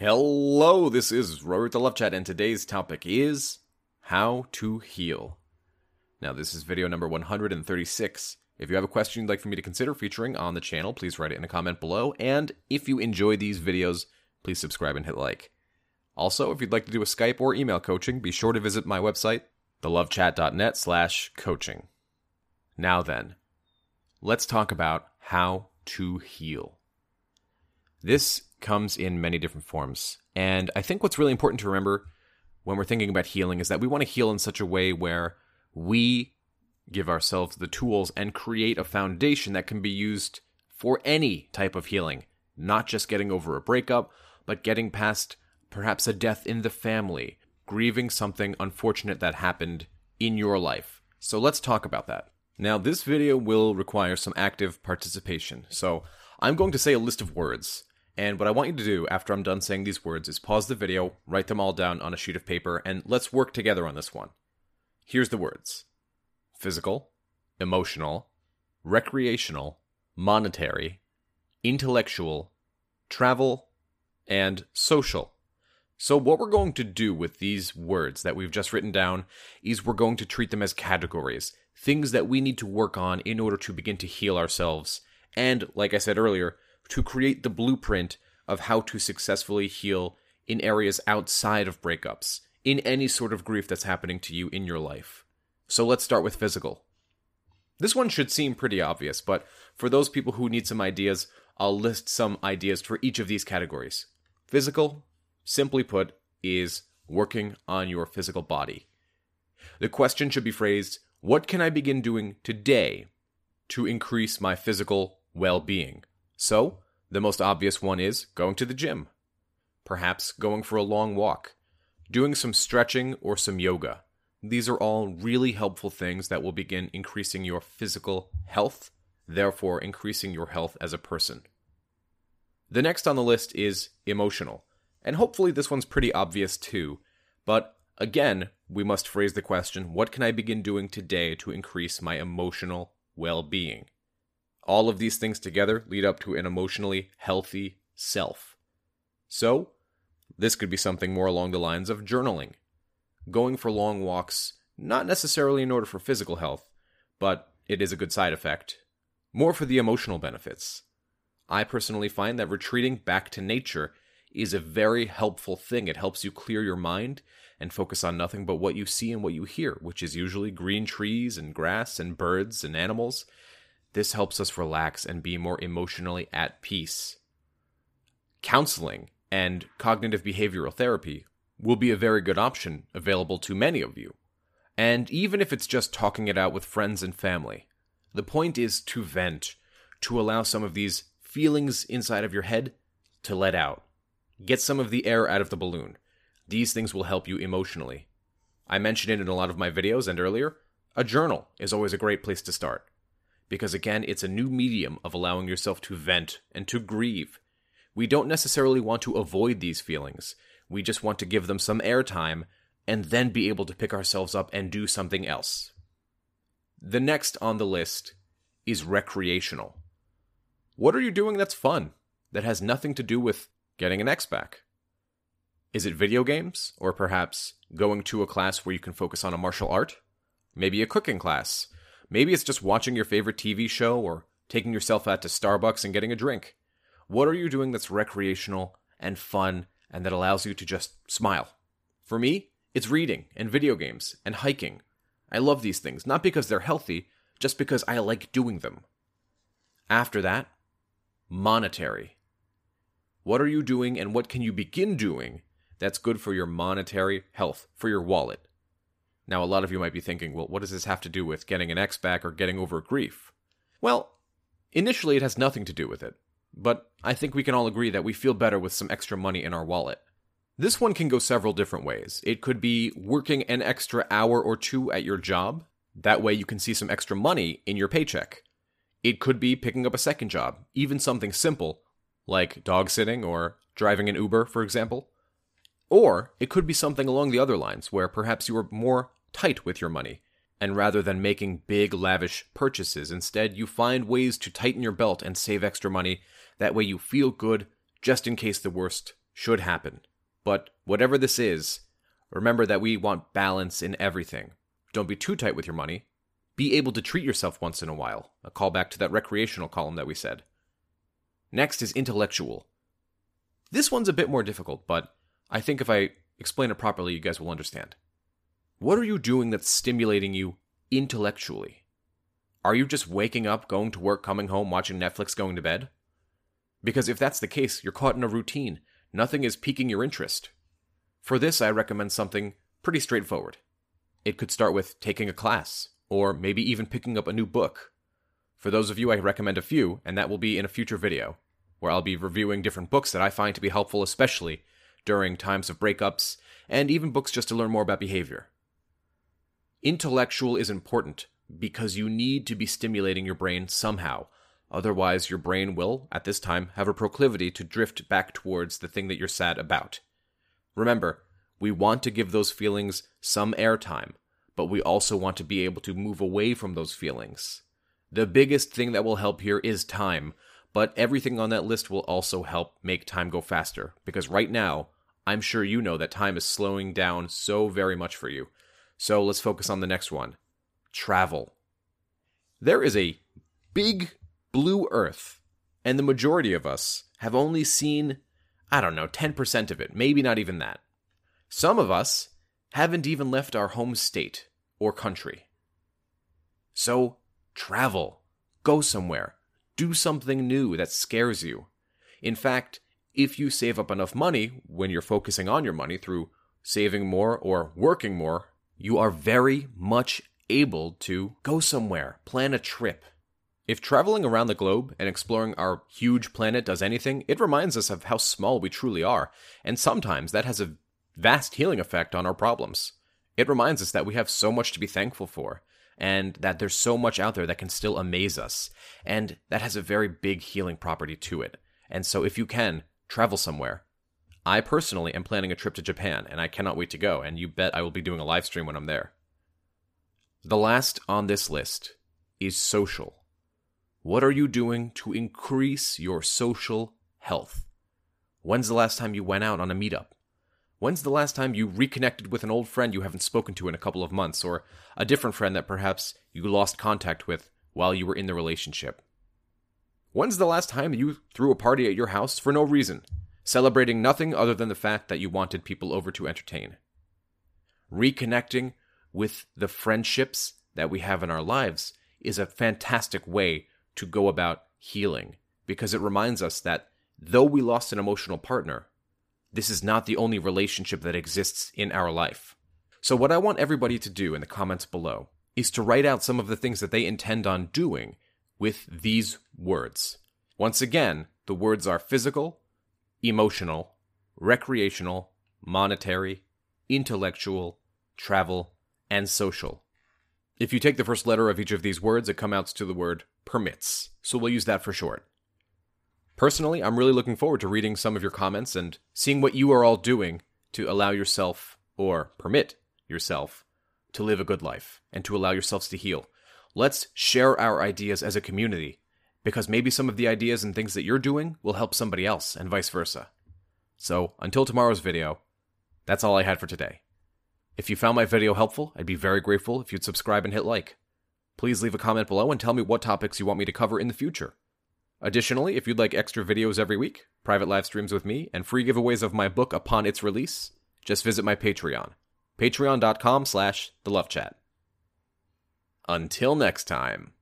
Hello, this is Robert the Love Chat, and today's topic is how to heal. Now, this is video number 136. If you have a question you'd like for me to consider featuring on the channel, please write it in a comment below. And if you enjoy these videos, please subscribe and hit like. Also, if you'd like to do a Skype or email coaching, be sure to visit my website, thelovechat.net slash coaching. Now then, let's talk about how to heal. This comes in many different forms. And I think what's really important to remember when we're thinking about healing is that we want to heal in such a way where we give ourselves the tools and create a foundation that can be used for any type of healing, not just getting over a breakup, but getting past perhaps a death in the family, grieving something unfortunate that happened in your life. So let's talk about that. Now, this video will require some active participation. So I'm going to say a list of words. And what I want you to do after I'm done saying these words is pause the video, write them all down on a sheet of paper, and let's work together on this one. Here's the words physical, emotional, recreational, monetary, intellectual, travel, and social. So, what we're going to do with these words that we've just written down is we're going to treat them as categories, things that we need to work on in order to begin to heal ourselves, and, like I said earlier, to create the blueprint of how to successfully heal in areas outside of breakups, in any sort of grief that's happening to you in your life. So let's start with physical. This one should seem pretty obvious, but for those people who need some ideas, I'll list some ideas for each of these categories. Physical, simply put, is working on your physical body. The question should be phrased What can I begin doing today to increase my physical well being? So, the most obvious one is going to the gym, perhaps going for a long walk, doing some stretching or some yoga. These are all really helpful things that will begin increasing your physical health, therefore, increasing your health as a person. The next on the list is emotional, and hopefully, this one's pretty obvious too. But again, we must phrase the question what can I begin doing today to increase my emotional well being? All of these things together lead up to an emotionally healthy self. So, this could be something more along the lines of journaling, going for long walks, not necessarily in order for physical health, but it is a good side effect, more for the emotional benefits. I personally find that retreating back to nature is a very helpful thing. It helps you clear your mind and focus on nothing but what you see and what you hear, which is usually green trees and grass and birds and animals. This helps us relax and be more emotionally at peace. Counseling and cognitive behavioral therapy will be a very good option available to many of you. And even if it's just talking it out with friends and family, the point is to vent, to allow some of these feelings inside of your head to let out. Get some of the air out of the balloon. These things will help you emotionally. I mentioned it in a lot of my videos and earlier. A journal is always a great place to start because again, it's a new medium of allowing yourself to vent and to grieve. We don't necessarily want to avoid these feelings, we just want to give them some airtime and then be able to pick ourselves up and do something else. The next on the list is recreational. What are you doing that's fun, that has nothing to do with getting an X back? Is it video games, or perhaps going to a class where you can focus on a martial art? Maybe a cooking class, Maybe it's just watching your favorite TV show or taking yourself out to Starbucks and getting a drink. What are you doing that's recreational and fun and that allows you to just smile? For me, it's reading and video games and hiking. I love these things, not because they're healthy, just because I like doing them. After that, monetary. What are you doing and what can you begin doing that's good for your monetary health, for your wallet? Now, a lot of you might be thinking, well, what does this have to do with getting an X back or getting over grief? Well, initially it has nothing to do with it, but I think we can all agree that we feel better with some extra money in our wallet. This one can go several different ways. It could be working an extra hour or two at your job. That way you can see some extra money in your paycheck. It could be picking up a second job, even something simple, like dog sitting or driving an Uber, for example. Or it could be something along the other lines, where perhaps you are more tight with your money. And rather than making big, lavish purchases, instead you find ways to tighten your belt and save extra money. That way you feel good just in case the worst should happen. But whatever this is, remember that we want balance in everything. Don't be too tight with your money. Be able to treat yourself once in a while. A callback to that recreational column that we said. Next is intellectual. This one's a bit more difficult, but I think if I explain it properly, you guys will understand. What are you doing that's stimulating you intellectually? Are you just waking up, going to work, coming home, watching Netflix, going to bed? Because if that's the case, you're caught in a routine. Nothing is piquing your interest. For this, I recommend something pretty straightforward. It could start with taking a class, or maybe even picking up a new book. For those of you, I recommend a few, and that will be in a future video, where I'll be reviewing different books that I find to be helpful, especially during times of breakups, and even books just to learn more about behavior. Intellectual is important because you need to be stimulating your brain somehow. Otherwise, your brain will, at this time, have a proclivity to drift back towards the thing that you're sad about. Remember, we want to give those feelings some airtime, but we also want to be able to move away from those feelings. The biggest thing that will help here is time, but everything on that list will also help make time go faster, because right now, I'm sure you know that time is slowing down so very much for you. So let's focus on the next one travel. There is a big blue earth, and the majority of us have only seen, I don't know, 10% of it, maybe not even that. Some of us haven't even left our home state or country. So, travel. Go somewhere. Do something new that scares you. In fact, if you save up enough money when you're focusing on your money through saving more or working more, you are very much able to go somewhere, plan a trip. If traveling around the globe and exploring our huge planet does anything, it reminds us of how small we truly are, and sometimes that has a vast healing effect on our problems. It reminds us that we have so much to be thankful for, and that there's so much out there that can still amaze us, and that has a very big healing property to it. And so, if you can, travel somewhere. I personally am planning a trip to Japan, and I cannot wait to go, and you bet I will be doing a live stream when I'm there. The last on this list is social. What are you doing to increase your social health? When's the last time you went out on a meetup? When's the last time you reconnected with an old friend you haven't spoken to in a couple of months, or a different friend that perhaps you lost contact with while you were in the relationship? When's the last time you threw a party at your house for no reason, celebrating nothing other than the fact that you wanted people over to entertain? Reconnecting with the friendships that we have in our lives is a fantastic way to go about healing because it reminds us that though we lost an emotional partner, this is not the only relationship that exists in our life. So, what I want everybody to do in the comments below is to write out some of the things that they intend on doing with these words. Once again, the words are physical, emotional, recreational, monetary, intellectual, travel, and social. If you take the first letter of each of these words, it comes out to the word permits, so we'll use that for short. Personally, I'm really looking forward to reading some of your comments and seeing what you are all doing to allow yourself, or permit yourself, to live a good life and to allow yourselves to heal. Let's share our ideas as a community, because maybe some of the ideas and things that you're doing will help somebody else, and vice versa. So, until tomorrow's video, that's all I had for today. If you found my video helpful, I'd be very grateful if you'd subscribe and hit like. Please leave a comment below and tell me what topics you want me to cover in the future. Additionally, if you'd like extra videos every week, private live streams with me, and free giveaways of my book upon its release, just visit my Patreon. Patreon.com slash the love chat. Until next time.